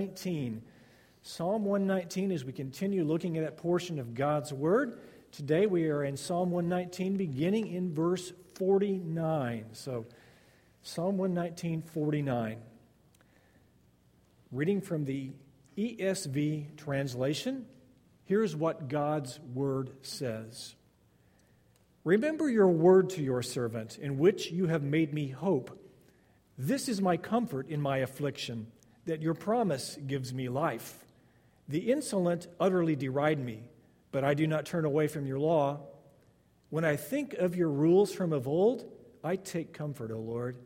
119. Psalm 119, as we continue looking at that portion of God's Word, today we are in Psalm 119, beginning in verse 49. So, Psalm 119, 49. Reading from the ESV translation, here's what God's Word says Remember your word to your servant, in which you have made me hope. This is my comfort in my affliction, that your promise gives me life. The insolent utterly deride me, but I do not turn away from your law. When I think of your rules from of old, I take comfort, O Lord.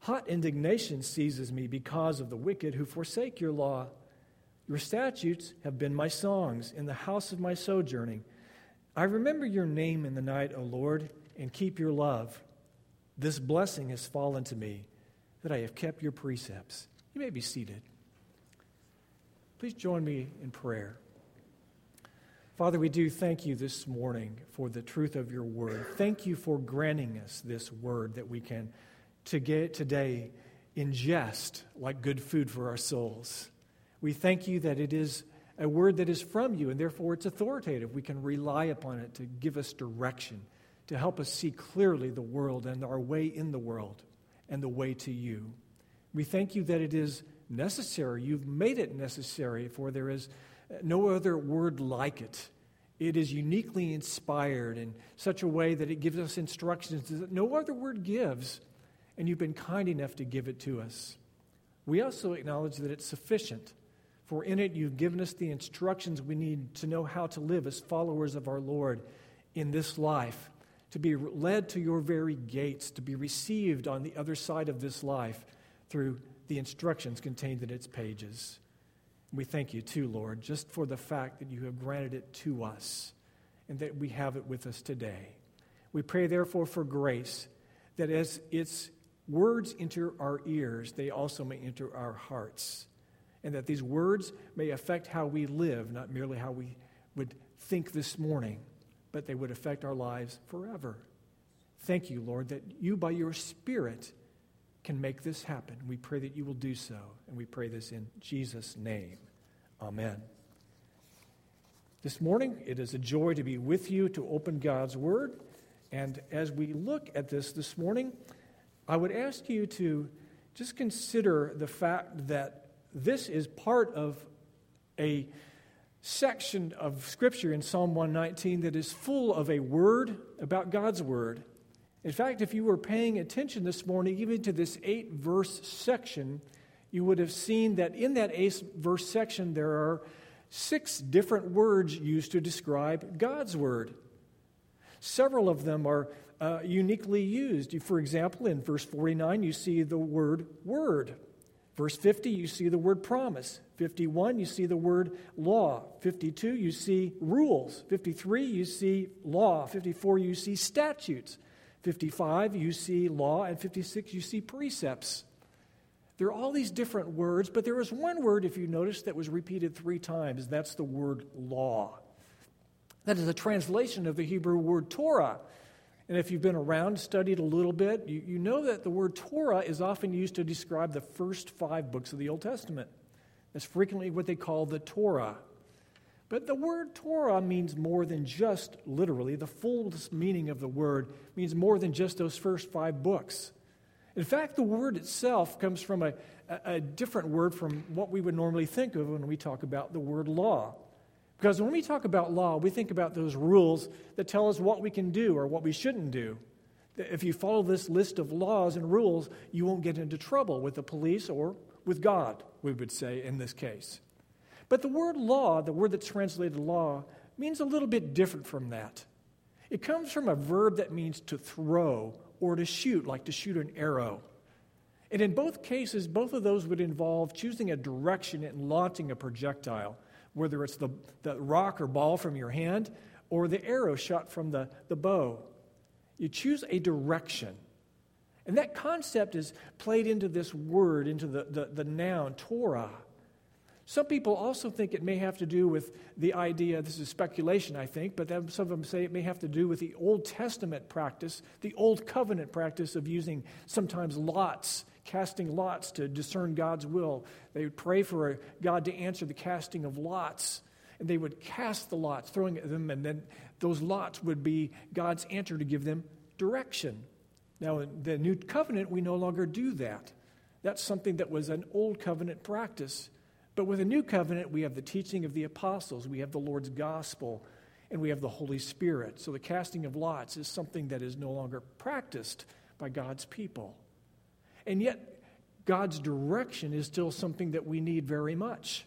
Hot indignation seizes me because of the wicked who forsake your law. Your statutes have been my songs in the house of my sojourning. I remember your name in the night, O Lord, and keep your love. This blessing has fallen to me, that I have kept your precepts. You may be seated. Please join me in prayer. Father, we do thank you this morning for the truth of your word. Thank you for granting us this word that we can to get today ingest like good food for our souls. We thank you that it is a word that is from you and therefore it's authoritative. We can rely upon it to give us direction, to help us see clearly the world and our way in the world and the way to you. We thank you that it is necessary. You've made it necessary, for there is uh, no other word like it. It is uniquely inspired in such a way that it gives us instructions that no other word gives, and you've been kind enough to give it to us. We also acknowledge that it's sufficient, for in it you've given us the instructions we need to know how to live as followers of our Lord in this life, to be led to your very gates, to be received on the other side of this life through the instructions contained in its pages. We thank you, too, Lord, just for the fact that you have granted it to us and that we have it with us today. We pray, therefore, for grace that as its words enter our ears, they also may enter our hearts, and that these words may affect how we live, not merely how we would think this morning, but they would affect our lives forever. Thank you, Lord, that you, by your Spirit, can make this happen. We pray that you will do so, and we pray this in Jesus' name. Amen. This morning, it is a joy to be with you to open God's Word. And as we look at this this morning, I would ask you to just consider the fact that this is part of a section of Scripture in Psalm 119 that is full of a word about God's Word in fact, if you were paying attention this morning, even to this eight verse section, you would have seen that in that eight verse section, there are six different words used to describe God's word. Several of them are uh, uniquely used. For example, in verse 49, you see the word word. Verse 50, you see the word promise. 51, you see the word law. 52, you see rules. 53, you see law. 54, you see statutes. 55, you see law, and 56, you see precepts. There are all these different words, but there was one word, if you notice, that was repeated three times. That's the word law. That is a translation of the Hebrew word Torah. And if you've been around, studied a little bit, you, you know that the word Torah is often used to describe the first five books of the Old Testament. That's frequently what they call the Torah. But the word Torah means more than just literally, the fullest meaning of the word means more than just those first five books. In fact, the word itself comes from a, a, different word from what we would normally think of when we talk about the word law. Because when we talk about law, we think about those rules that tell us what we can do or what we shouldn't do. If you follow this list of laws and rules, you won't get into trouble with the police or with God, we would say in this case. But the word law, the word that's translated law, means a little bit different from that. It comes from a verb that means to throw or to shoot, like to shoot an arrow. And in both cases, both of those would involve choosing a direction and launching a projectile, whether it's the, the rock or ball from your hand or the arrow shot from the, the bow. You choose a direction. And that concept is played into this word, into the, the, the noun, Torah. Some people also think it may have to do with the idea, this is speculation, I think, but some of them say it may have to do with the Old Testament practice, the Old Covenant practice of using sometimes lots casting lots to discern God's will. They would pray for God to answer the casting of lots. And they would cast the lots, throwing them, and then those lots would be God's answer to give them direction. Now, in the new covenant, we no longer do that. That's something that was an old covenant practice. But with a new covenant, we have the teaching of the apostles, we have the Lord's gospel, and we have the Holy Spirit. So the casting of lots is something that is no longer practiced by God's people. And yet, God's direction is still something that we need very much.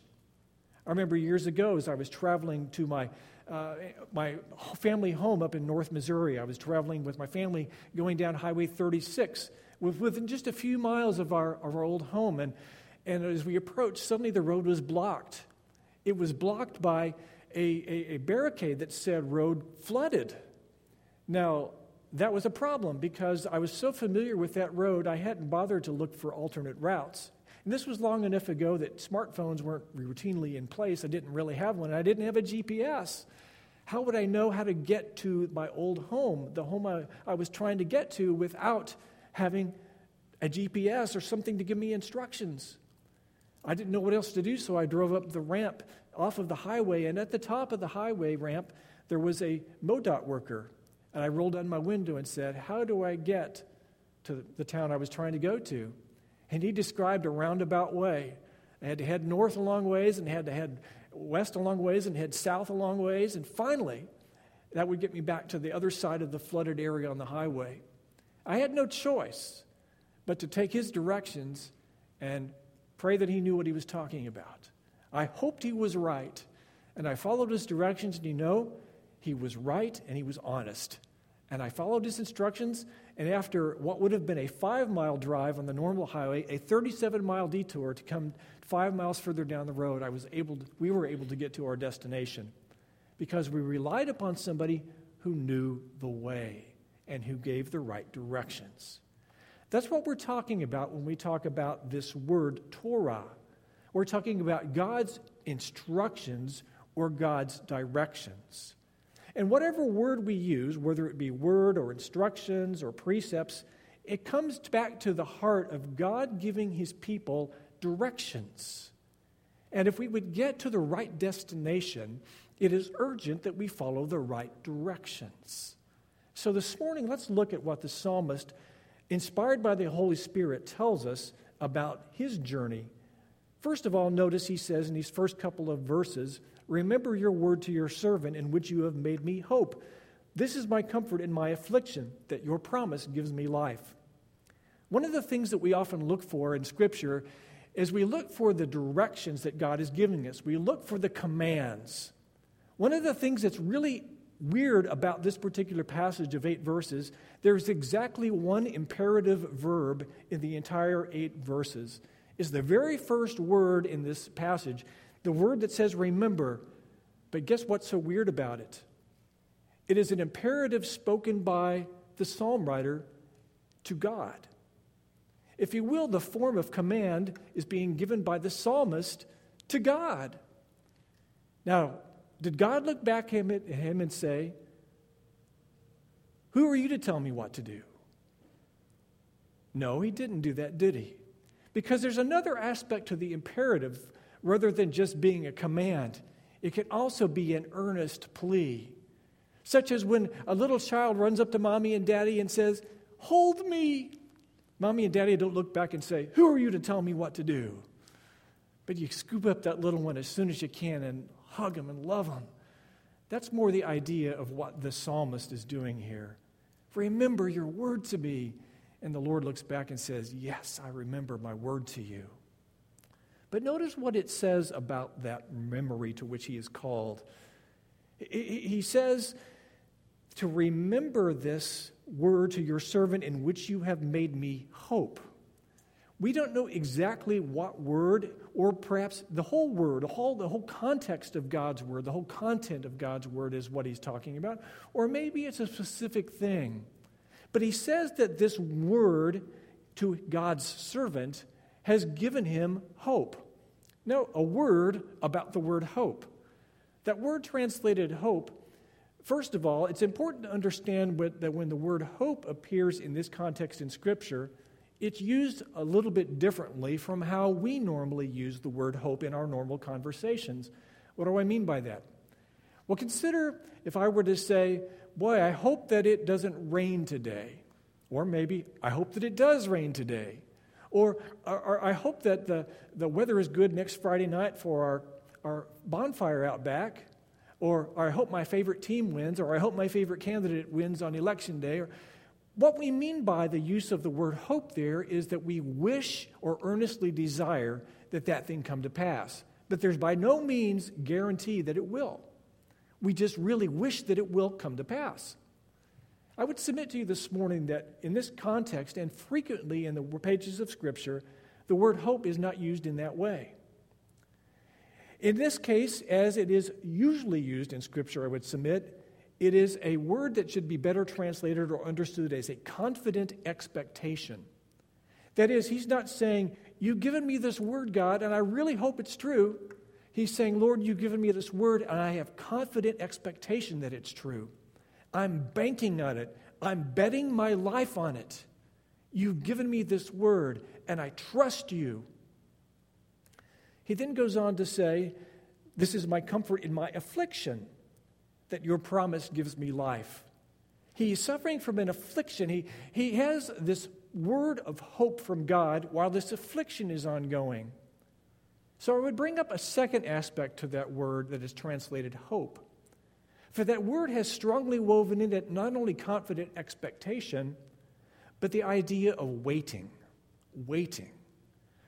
I remember years ago as I was traveling to my, uh, my family home up in North Missouri, I was traveling with my family going down Highway 36 within just a few miles of our, of our old home. And, and as we approached, suddenly the road was blocked. It was blocked by a, a, a barricade that said road flooded. Now, that was a problem because I was so familiar with that road, I hadn't bothered to look for alternate routes. And this was long enough ago that smartphones weren't routinely in place. I didn't really have one. I didn't have a GPS. How would I know how to get to my old home, the home I, I was trying to get to, without having a GPS or something to give me instructions? I didn't know what else to do, so I drove up the ramp off of the highway. And at the top of the highway ramp, there was a MoDOT worker and I rolled down my window and said, How do I get to the town I was trying to go to? And he described a roundabout way. I had to head north a long ways and had to head west a long ways and head south a long ways. And finally, that would get me back to the other side of the flooded area on the highway. I had no choice but to take his directions and pray that he knew what he was talking about. I hoped he was right, and I followed his directions, and you know, he was right and he was honest. And I followed his instructions, and after what would have been a five mile drive on the normal highway, a 37 mile detour to come five miles further down the road, I was able to, we were able to get to our destination because we relied upon somebody who knew the way and who gave the right directions. That's what we're talking about when we talk about this word Torah. We're talking about God's instructions or God's directions. And whatever word we use, whether it be word or instructions or precepts, it comes back to the heart of God giving his people directions. And if we would get to the right destination, it is urgent that we follow the right directions. So this morning, let's look at what the psalmist, inspired by the Holy Spirit, tells us about his journey. First of all, notice he says in these first couple of verses, Remember your word to your servant, in which you have made me hope. This is my comfort in my affliction, that your promise gives me life. One of the things that we often look for in Scripture is we look for the directions that God is giving us, we look for the commands. One of the things that's really weird about this particular passage of eight verses, there's exactly one imperative verb in the entire eight verses. Is the very first word in this passage the word that says remember. But guess what's so weird about it? It is an imperative spoken by the psalm writer to God. If you will, the form of command is being given by the psalmist to God. Now, did God look back at him and say, Who are you to tell me what to do? No, he didn't do that, did he? Because there's another aspect to the imperative rather than just being a command. It can also be an earnest plea, such as when a little child runs up to mommy and daddy and says, Hold me. Mommy and daddy don't look back and say, Who are you to tell me what to do? But you scoop up that little one as soon as you can and hug him and love him. That's more the idea of what the psalmist is doing here. Remember your word to me. And the Lord looks back and says, Yes, I remember my word to you. But notice what it says about that memory to which he is called. He says to remember this word to your servant in which you have made me hope. We don't know exactly what word, or perhaps the whole word, the whole, the whole context of God's word, the whole content of God's word is what he's talking about. Or maybe it's a specific thing. But he says that this word to God's servant has given him hope. No, a word about the word hope. That word translated hope, first of all, it's important to understand that when the word hope appears in this context in Scripture, it's used a little bit differently from how we normally use the word hope in our normal conversations. What do I mean by that? Well, consider if I were to say, Boy, I hope that it doesn't rain today. Or maybe, I hope that it does rain today. Or, or, or I hope that the, the weather is good next Friday night for our, our bonfire out back. Or, or I hope my favorite team wins. Or I hope my favorite candidate wins on election day. Or, what we mean by the use of the word hope there is that we wish or earnestly desire that that thing come to pass. But there's by no means guarantee that it will. We just really wish that it will come to pass. I would submit to you this morning that in this context and frequently in the pages of Scripture, the word hope is not used in that way. In this case, as it is usually used in Scripture, I would submit, it is a word that should be better translated or understood as a confident expectation. That is, he's not saying, You've given me this word, God, and I really hope it's true. He's saying, Lord, you've given me this word, and I have confident expectation that it's true. I'm banking on it, I'm betting my life on it. You've given me this word, and I trust you. He then goes on to say, This is my comfort in my affliction that your promise gives me life. He's suffering from an affliction. He, he has this word of hope from God while this affliction is ongoing. So I would bring up a second aspect to that word that is translated hope. For that word has strongly woven in it not only confident expectation, but the idea of waiting. Waiting.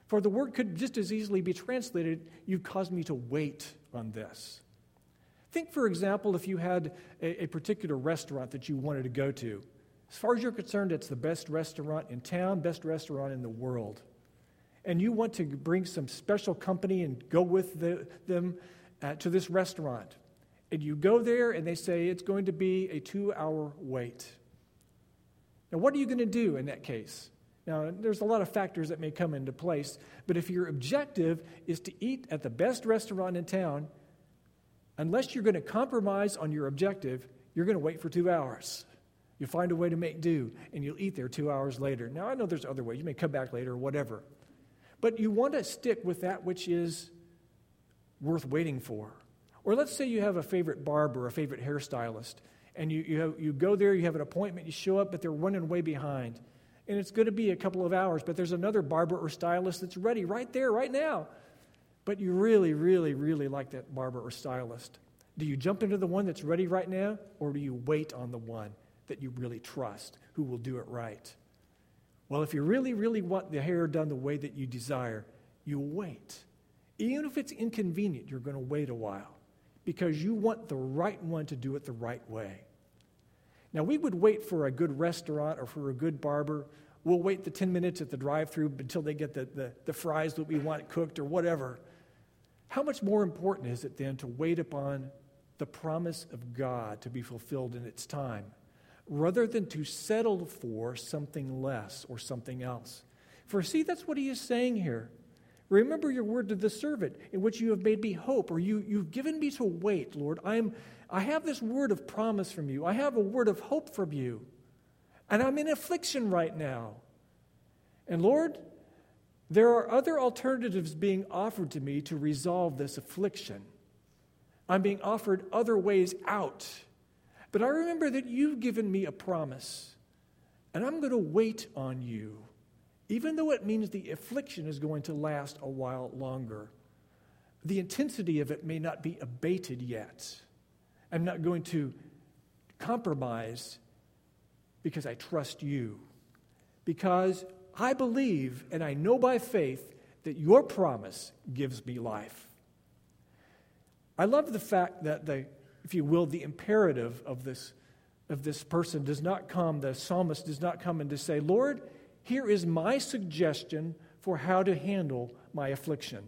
For the word could just as easily be translated, You've caused me to wait on this. Think, for example, if you had a, a, particular restaurant that you wanted to go to. As far as you're concerned, it's the best restaurant in town, best restaurant in the world. And you want to bring some special company and go with the, them uh, to this restaurant. And you go there and they say it's going to be a two hour wait. Now, what are you going to do in that case? Now, there's a lot of factors that may come into place, but if your objective is to eat at the best restaurant in town, unless you're going to compromise on your objective, you're going to wait for two hours. You'll find a way to make do, and you'll eat there two hours later. Now, I know there's other ways. You may come back later or whatever. But you want to stick with that which is worth waiting for. Or let's say you have a favorite barber, a favorite hairstylist, and you, you, have, you go there, you have an appointment, you show up, but they're running way behind. And it's going to be a couple of hours, but there's another barber or stylist that's ready right there, right now but you really, really, really like that barber or stylist. Do you jump into the one that's ready right now, or do you wait on the one that you really trust, who will do it right? Well, if you really, really want the hair done the way that you desire, you wait. Even if it's inconvenient, you're going to wait a while because you want the right one to do it the right way. Now, we would wait for a good restaurant or for a good barber. We'll wait the 10 minutes at the drive through until they get the, the, the fries that we want cooked or whatever. How much more important is it then to wait upon the promise of God to be fulfilled in its time, rather than to settle for something less or something else? For see, that's what he is saying here. Remember your word to the servant, in which you have made me hope, or you, you've given me to wait, Lord. I, am, I have this word of promise from you. I have a word of hope from you. And I'm in affliction right now. And Lord, there are other alternatives being offered to me to resolve this affliction. I'm being offered other ways out. But I remember that you've given me a promise, and I'm going to wait on you, even though it means the affliction is going to last a while longer. The intensity of it may not be abated yet. I'm not going to compromise because I trust you, because I believe and I know by faith that your promise gives me life. I love the fact that the, if you will, the imperative of this, of this person does not come, the psalmist does not come and to say, Lord, here is my suggestion for how to handle my affliction.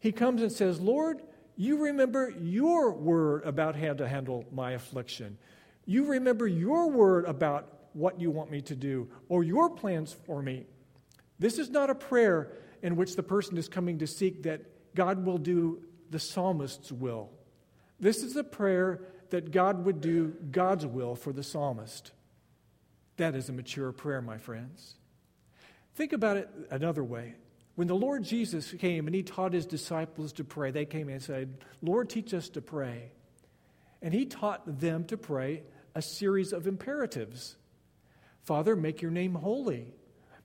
He comes and says, Lord, you remember your word about how to handle my affliction. You remember your word about what you want me to do or your plans for me. This is not a prayer in which the person is coming to seek that God will do the psalmist's will. This is a prayer that God would do God's will for the psalmist. That is a mature prayer, my friends. Think about it another way. When the Lord Jesus came and he taught his disciples to pray, they came and said, Lord, teach us to pray. And he taught them to pray a series of imperatives Father, make your name holy.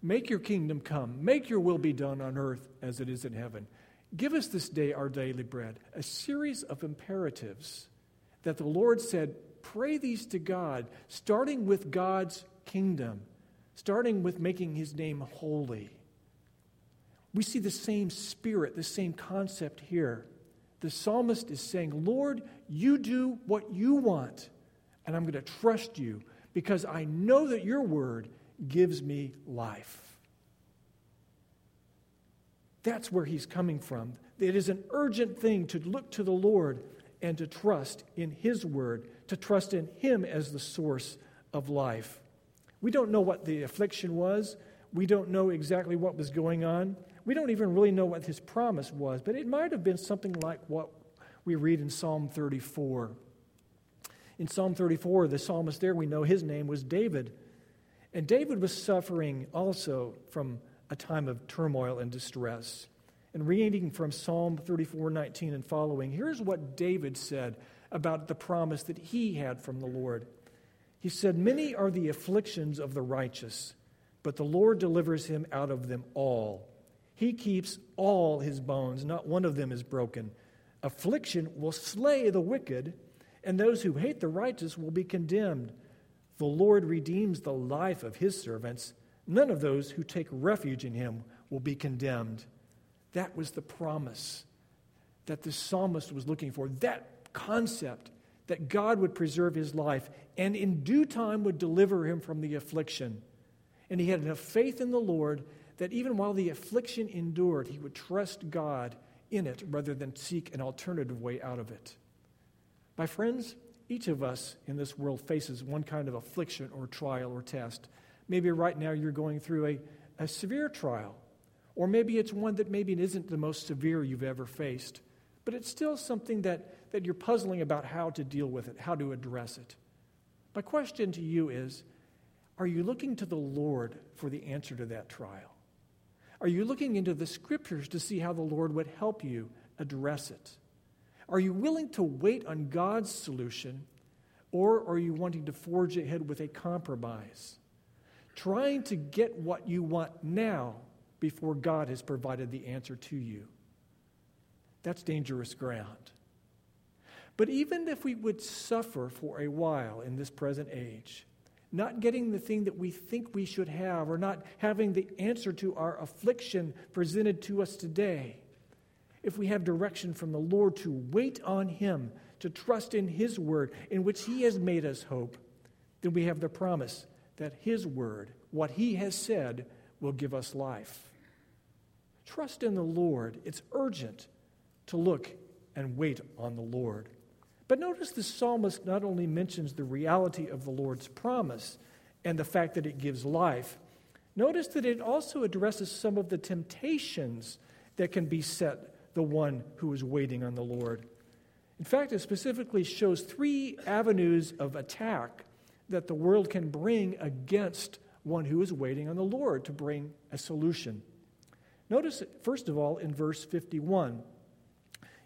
Make your kingdom come. Make your will be done on earth as it is in heaven. Give us this day our daily bread. A series of imperatives that the Lord said, pray these to God, starting with God's kingdom, starting with making his name holy. We see the same spirit, the same concept here. The psalmist is saying, Lord, you do what you want, and I'm going to trust you because I know that your word gives me life. That's where he's coming from. It is an urgent thing to look to the Lord and to trust in his word, to trust in him as the source of life. We don't know what the affliction was. We don't know exactly what was going on. We don't even really know what his promise was, but it might have been something like what we read in Psalm 34. In Psalm 34, the psalmist there, we know his name was David. And David was suffering also from a time of turmoil and distress. And reading from Psalm 34 19 and following, here's what David said about the promise that he had from the Lord. He said, Many are the afflictions of the righteous, but the Lord delivers him out of them all. He keeps all his bones, not one of them is broken. Affliction will slay the wicked, and those who hate the righteous will be condemned. The Lord redeems the life of his servants. None of those who take refuge in him will be condemned. That was the promise that the psalmist was looking for. That concept that God would preserve his life and in due time would deliver him from the affliction. And he had enough faith in the Lord that even while the affliction endured, he would trust God in it rather than seek an alternative way out of it. My friends, each of us in this world faces one kind of affliction or trial or test. Maybe right now you're going through a, a severe trial, or maybe it's one that maybe isn't the most severe you've ever faced, but it's still something that, that you're puzzling about how to deal with it, how to address it. My question to you is Are you looking to the Lord for the answer to that trial? Are you looking into the scriptures to see how the Lord would help you address it? Are you willing to wait on God's solution, or are you wanting to forge ahead with a compromise? Trying to get what you want now before God has provided the answer to you. That's dangerous ground. But even if we would suffer for a while in this present age, not getting the thing that we think we should have, or not having the answer to our affliction presented to us today, if we have direction from the Lord to wait on Him, to trust in His word, in which He has made us hope, then we have the promise that His word, what He has said, will give us life. Trust in the Lord. It's urgent to look and wait on the Lord. But notice the psalmist not only mentions the reality of the Lord's promise and the fact that it gives life, notice that it also addresses some of the temptations that can beset the one who is waiting on the Lord. In fact, it specifically shows three avenues of attack that the world can bring against one who is waiting on the Lord to bring a solution. Notice, first of all, in verse 51,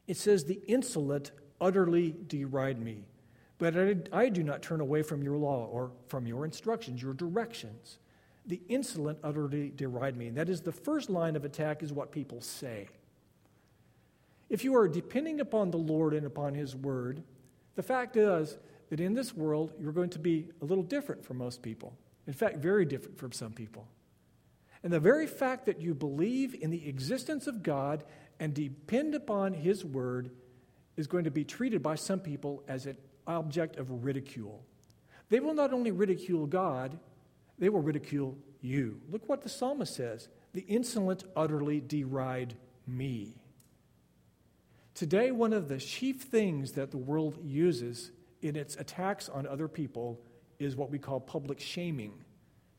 it says, The insolent utterly deride me, but I, I do not turn away from your law or from your instructions, your directions. The insolent utterly deride me. And that is the first line of attack, is what people say. If you are depending upon the Lord and upon His Word, the fact is that in this world, you're going to be a little different from most people. In fact, very different from some people. And the very fact that you believe in the existence of God and depend upon His Word is going to be treated by some people as an object of ridicule. They will not only ridicule God, they will ridicule you. Look what the psalmist says the insolent utterly deride me. Today, one of the chief things that the world uses in its attacks on other people is what we call public shaming.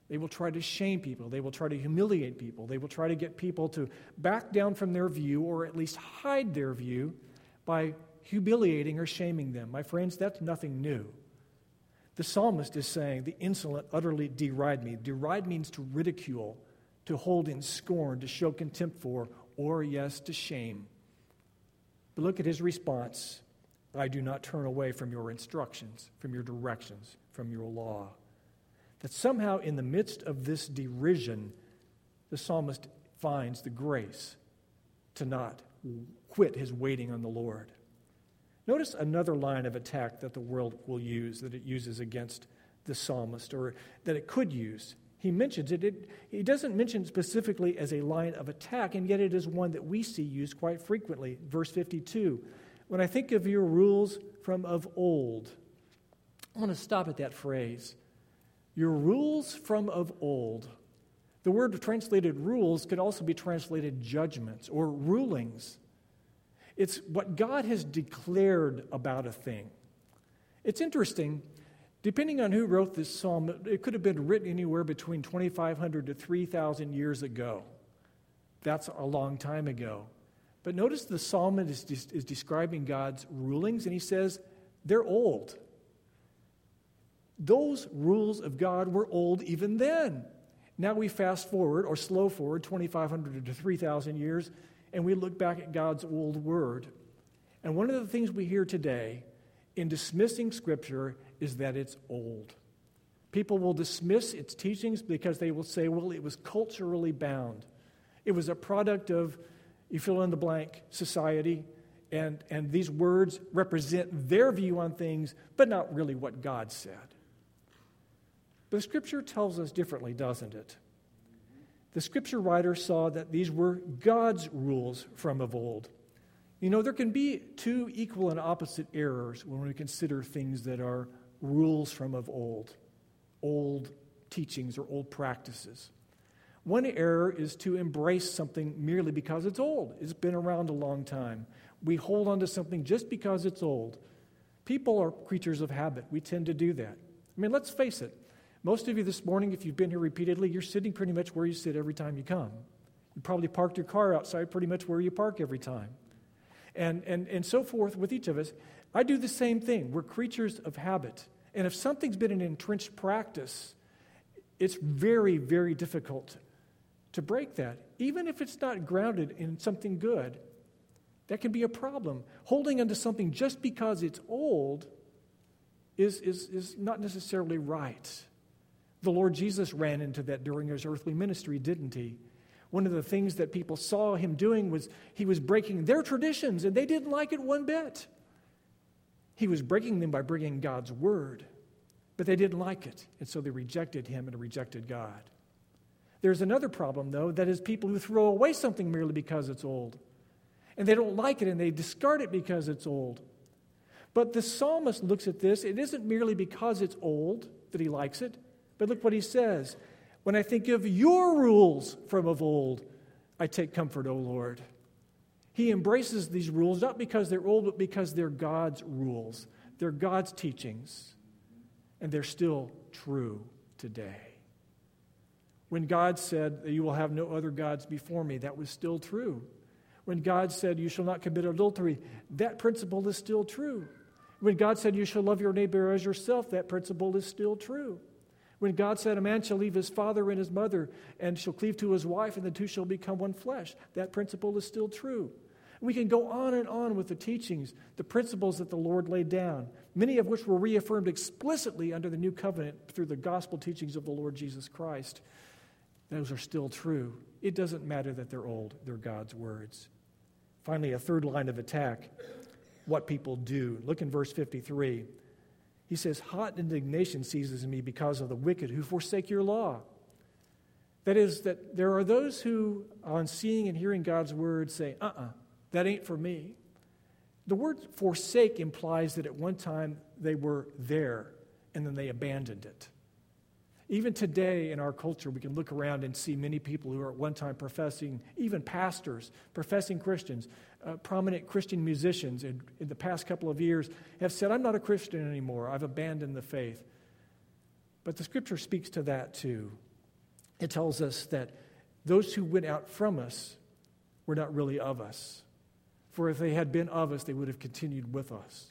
They will try to shame people. They will try to humiliate people. They will try to get people to back down from their view or at least hide their view by humiliating or shaming them. My friends, that's nothing new. The psalmist is saying, The insolent utterly deride me. Deride means to ridicule, to hold in scorn, to show contempt for, or, yes, to shame. But look at his response I do not turn away from your instructions, from your directions, from your law. That somehow, in the midst of this derision, the psalmist finds the grace to not quit his waiting on the Lord. Notice another line of attack that the world will use, that it uses against the psalmist, or that it could use. He mentions it. it. He doesn't mention specifically as a line of attack, and yet it is one that we see used quite frequently. Verse 52 When I think of your rules from of old, I want to stop at that phrase. Your rules from of old. The word translated rules could also be translated judgments or rulings. It's what God has declared about a thing. It's interesting, depending on who wrote this psalm, it could have been written anywhere between 2,500 to 3,000 years ago. That's a long time ago. But notice the psalmist is, is describing God's rulings, and he says they're old. Those rules of God were old even then. Now we fast forward or slow forward 2,500 to 3,000 years, and we look back at God's old word. And one of the things we hear today in dismissing Scripture is that it's old. People will dismiss its teachings because they will say, well, it was culturally bound. It was a product of, you fill in the blank, society, and, and these words represent their view on things, but not really what God said. But Scripture tells us differently, doesn't it? The scripture writer saw that these were God's rules from of old. You know, there can be two equal and opposite errors when we consider things that are rules from of old, old teachings or old practices. One error is to embrace something merely because it's old. It's been around a long time. We hold on to something just because it's old. People are creatures of habit. We tend to do that. I mean, let's face it. Most of you this morning, if you've been here repeatedly, you're sitting pretty much where you sit every time you come. You probably parked your car outside pretty much where you park every time. And, and, and so forth with each of us. I do the same thing. We're creatures of habit. And if something's been an entrenched practice, it's very, very difficult to break that. Even if it's not grounded in something good, that can be a problem. Holding onto something just because it's old is, is, is not necessarily right. The Lord Jesus ran into that during his earthly ministry, didn't he? One of the things that people saw him doing was he was breaking their traditions, and they didn't like it one bit. He was breaking them by bringing God's word, but they didn't like it, and so they rejected him and rejected God. There's another problem, though, that is people who throw away something merely because it's old. And they don't like it and they discard it because it's old. But the psalmist looks at this, it isn't merely because it's old that he likes it, but look what he says When I think of your rules from of old, I take comfort, O Lord. He embraces these rules not because they're old, but because they're God's rules. They're God's teachings, and they're still true today. When God said you will have no other gods before me, that was still true. When God said you shall not commit adultery, that principle is still true. When God said you shall love your neighbor as yourself, that principle is still true. When God said, A man shall leave his father and his mother and shall cleave to his wife, and the two shall become one flesh, that principle is still true. We can go on and on with the teachings, the principles that the Lord laid down, many of which were reaffirmed explicitly under the new covenant through the gospel teachings of the Lord Jesus Christ. Those are still true. It doesn't matter that they're old, they're God's words. Finally, a third line of attack what people do. Look in verse 53. He says, Hot indignation seizes me because of the wicked who forsake your law. That is, that there are those who, on seeing and hearing God's word, say, uh uh-uh, uh, that ain't for me. The word forsake implies that at one time they were there and then they abandoned it. Even today in our culture, we can look around and see many people who are at one time professing, even pastors, professing Christians, uh, prominent Christian musicians in, in the past couple of years have said, I'm not a Christian anymore. I've abandoned the faith. But the scripture speaks to that too. It tells us that those who went out from us were not really of us. For if they had been of us, they would have continued with us.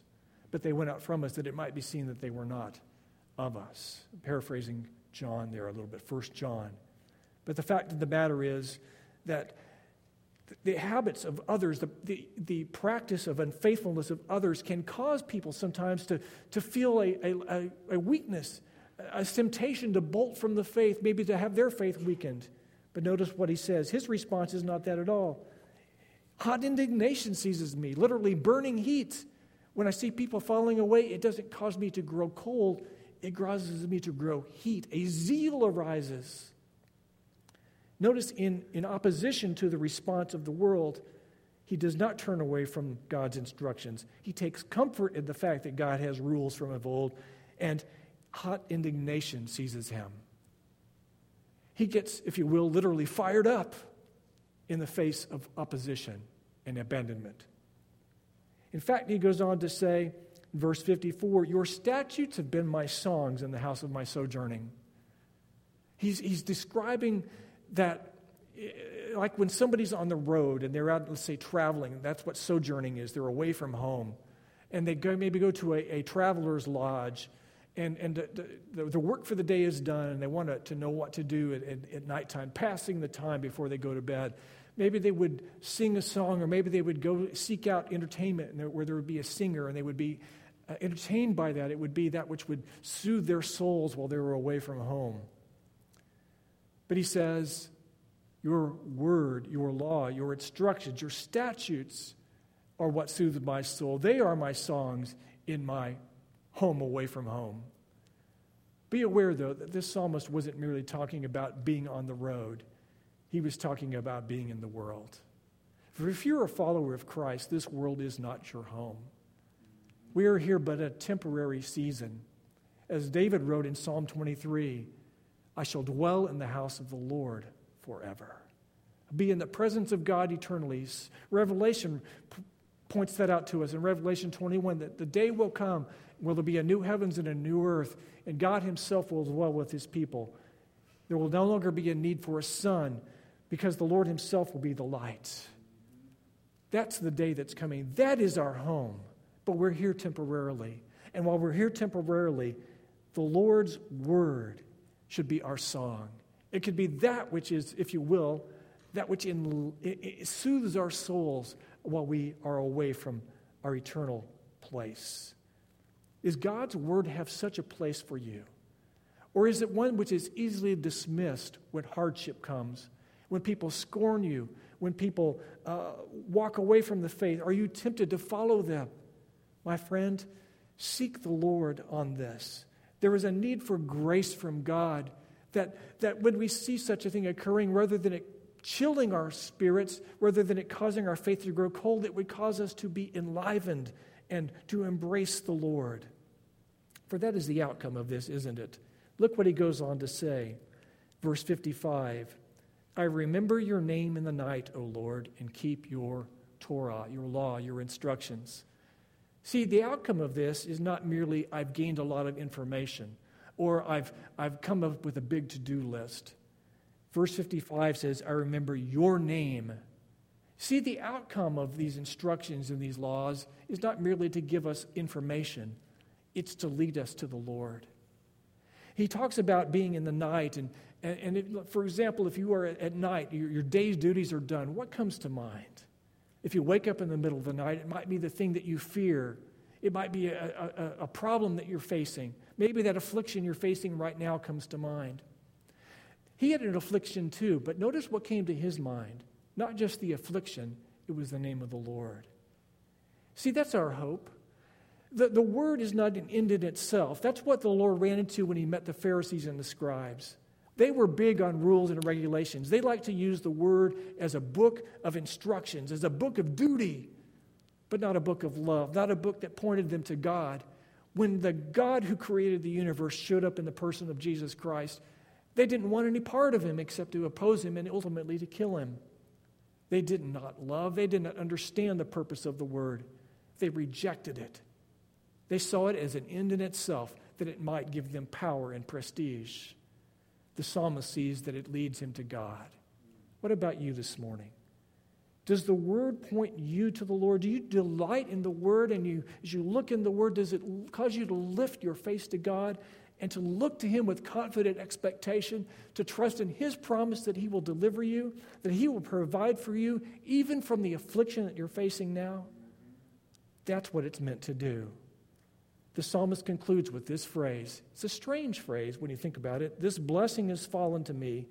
But they went out from us that it might be seen that they were not of us. I'm paraphrasing John there a little bit, First John. But the fact of the matter is that the habits of others, the, the, the practice of unfaithfulness of others can cause people sometimes to, to feel a, a, a weakness, a temptation to bolt from the faith, maybe to have their faith weakened. But notice what he says. His response is not that at all. Hot indignation seizes me, literally burning heat. When I see people falling away, it doesn't cause me to grow cold, it causes me to grow heat. A zeal arises. Notice in, in opposition to the response of the world, he does not turn away from God's instructions. He takes comfort in the fact that God has rules from of old, and hot indignation seizes him. He gets, if you will, literally fired up in the face of opposition and abandonment. In fact, he goes on to say, verse 54, Your statutes have been my songs in the house of my sojourning. He's, he's describing that eh, like when somebody's on the road and they're out, let's say, traveling, that's what sojourning is. They're away from home. And they go, maybe go to a, a traveler's lodge, and, and the, the, work for the day is done, and they want to, to know what to do at, at, at nighttime, passing the time before they go to bed. Maybe they would sing a song, or maybe they would go seek out entertainment where there would be a singer, and they would be uh, entertained by that. It would be that which would soothe their souls while they were away from home. But he says, Your word, your law, your instructions, your statutes are what soothe my soul. They are my songs in my home away from home. Be aware, though, that this psalmist wasn't merely talking about being on the road, he was talking about being in the world. For if you're a follower of Christ, this world is not your home. We are here but a temporary season. As David wrote in Psalm 23, I shall dwell in the house of the Lord forever. Be in the presence of God eternally. Revelation points that out to us in Revelation 21 that the day will come where there'll be a new heavens and a new earth, and God Himself will dwell with His people. There will no longer be a need for a sun because the Lord Himself will be the light. That's the day that's coming. That is our home. But we're here temporarily. And while we're here temporarily, the Lord's word should be our song. It could be that which is, if you will, that which in, it, it soothes our souls while we are away from our eternal place. Is God's word have such a place for you? Or is it one which is easily dismissed when hardship comes, when people scorn you, when people uh, walk away from the faith? Are you tempted to follow them? My friend, seek the Lord on this. There is a need for grace from God that, that when we see such a thing occurring, rather than it chilling our spirits, rather than it causing our faith to grow cold, it would cause us to be enlivened and to embrace the Lord. For that is the outcome of this, isn't it? Look what he goes on to say. Verse 55 I remember your name in the night, O Lord, and keep your Torah, your law, your instructions. See, the outcome of this is not merely I've gained a lot of information or I've, I've come up with a big to do list. Verse 55 says, I remember your name. See, the outcome of these instructions and these laws is not merely to give us information, it's to lead us to the Lord. He talks about being in the night, and, and, and it, for example, if you are at, night, your, your day's duties are done, what comes to mind? If you wake up in the middle of the night, it might be the thing that you fear. It might be a, a, a problem that you're facing. Maybe that affliction you're facing right now comes to mind. He had an affliction too, but notice what came to his mind. Not just the affliction, it was the name of the Lord. See, that's our hope. The, the word is not an end in itself. That's what the Lord ran into when he met the Pharisees and the scribes. They were big on rules and regulations. They liked to use the word as a book of instructions, as a book of duty, but not a book of love, not a book that pointed them to God. When the God who created the universe showed up in the person of Jesus Christ, they didn't want any part of him except to oppose him and ultimately to kill him. They did not love, they did not understand the purpose of the word. They rejected it. They saw it as an end in itself, that it might give them power and prestige the psalmist sees that it leads him to God. What about you this morning? Does the word point you to the Lord? Do you delight in the word and you as you look in the word does it cause you to lift your face to God and to look to Him with confident expectation, to trust in His promise that He will deliver you, that He will provide for you, even from the affliction that you're facing now. That's what it's meant to do. The psalmist concludes with this phrase. It's a strange phrase when you think about it. This blessing has fallen to me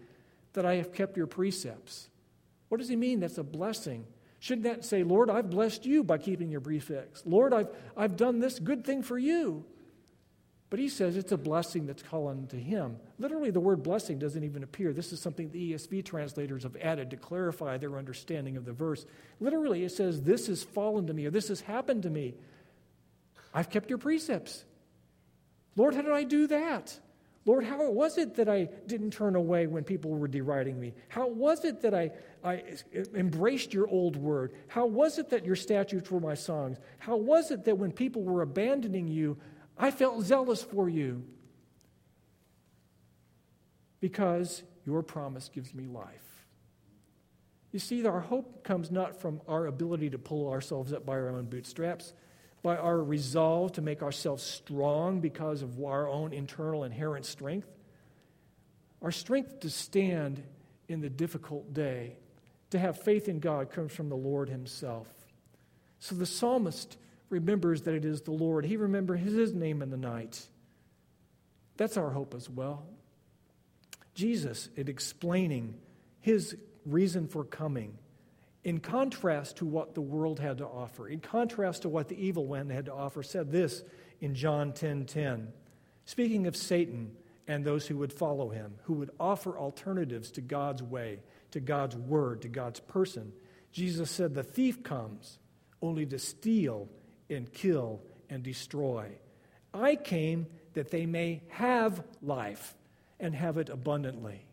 that I have kept your precepts. What does he mean? That's a blessing. Shouldn't that say, Lord, I've blessed you by keeping your precepts? Lord, I've, I've done this good thing for you. But he says it's a blessing that's calling to him. Literally, the word blessing doesn't even appear. This is something the ESV translators have added to clarify their understanding of the verse. Literally, it says, This has fallen to me, or this has happened to me. I've kept your precepts. Lord, how did I do that? Lord, how was it that I didn't turn away when people were deriding me? How was it that I, I embraced your old word? How was it that your statutes were my songs? How was it that when people were abandoning you, I felt zealous for you because your promise gives me life. You see, our hope comes not from our ability to pull ourselves up by our own bootstraps, by our resolve to make ourselves strong because of our own internal inherent strength. Our strength to stand in the difficult day, to have faith in God, comes from the Lord Himself. So the psalmist remembers that it is the Lord. He remembers his name in the night. That's our hope as well. Jesus, in explaining his reason for coming, in contrast to what the world had to offer, in contrast to what the evil one had to offer, said this in John 10:10. 10, 10, speaking of Satan and those who would follow him, who would offer alternatives to God's way, to God's word, to God's person. Jesus said, The thief comes only to steal and kill and destroy. I came that they may have life and have it abundantly.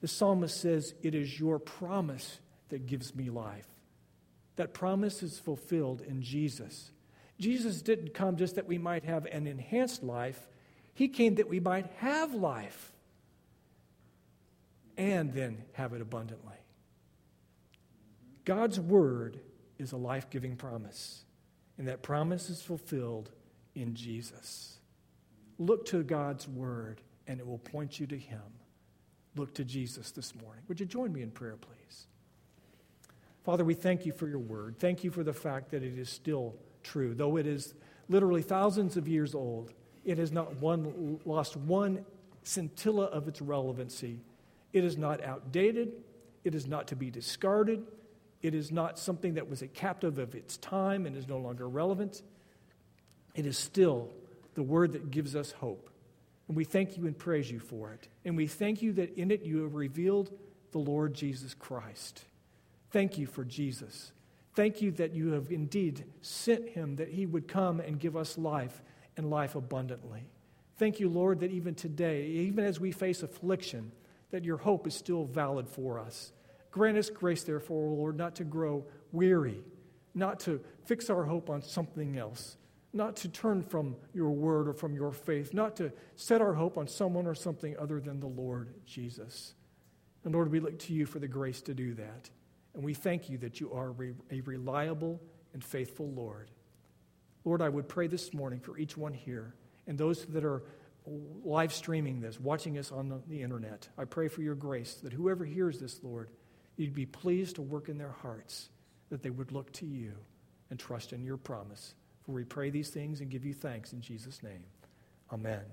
The psalmist says, It is your promise that gives me life. That promise is fulfilled in Jesus. Jesus didn't come just that we might have an enhanced life, He came that we might have life and then have it abundantly. God's word is a life giving promise. And that promise is fulfilled in Jesus. Look to God's word, and it will point you to Him. Look to Jesus this morning. Would you join me in prayer, please? Father, we thank you for your word. Thank you for the fact that it is still true. Though it is literally thousands of years old, it has not one, lost one scintilla of its relevancy. It is not outdated. It is not to be discarded. It is not something that was a captive of its time and is no longer relevant. It is still the word that gives us hope. And we thank you and praise you for it. And we thank you that in it you have revealed the Lord Jesus Christ. Thank you for Jesus. Thank you that you have indeed sent him that he would come and give us life and life abundantly. Thank you, Lord, that even today, even as we face affliction, that your hope is still valid for us. Grant us grace, therefore, Lord, not to grow weary, not to fix our hope on something else, not to turn from your word or from your faith, not to set our hope on someone or something other than the Lord Jesus. And Lord, we look to you for the grace to do that. And we thank you that you are a reliable and faithful Lord. Lord, I would pray this morning for each one here and those that are live streaming this, watching us on the, the internet. I pray for your grace that whoever hears this, Lord, you'd be pleased to work in their hearts, that they would look to you and trust in your promise. For we pray these things and give you thanks in Jesus' name. Amen.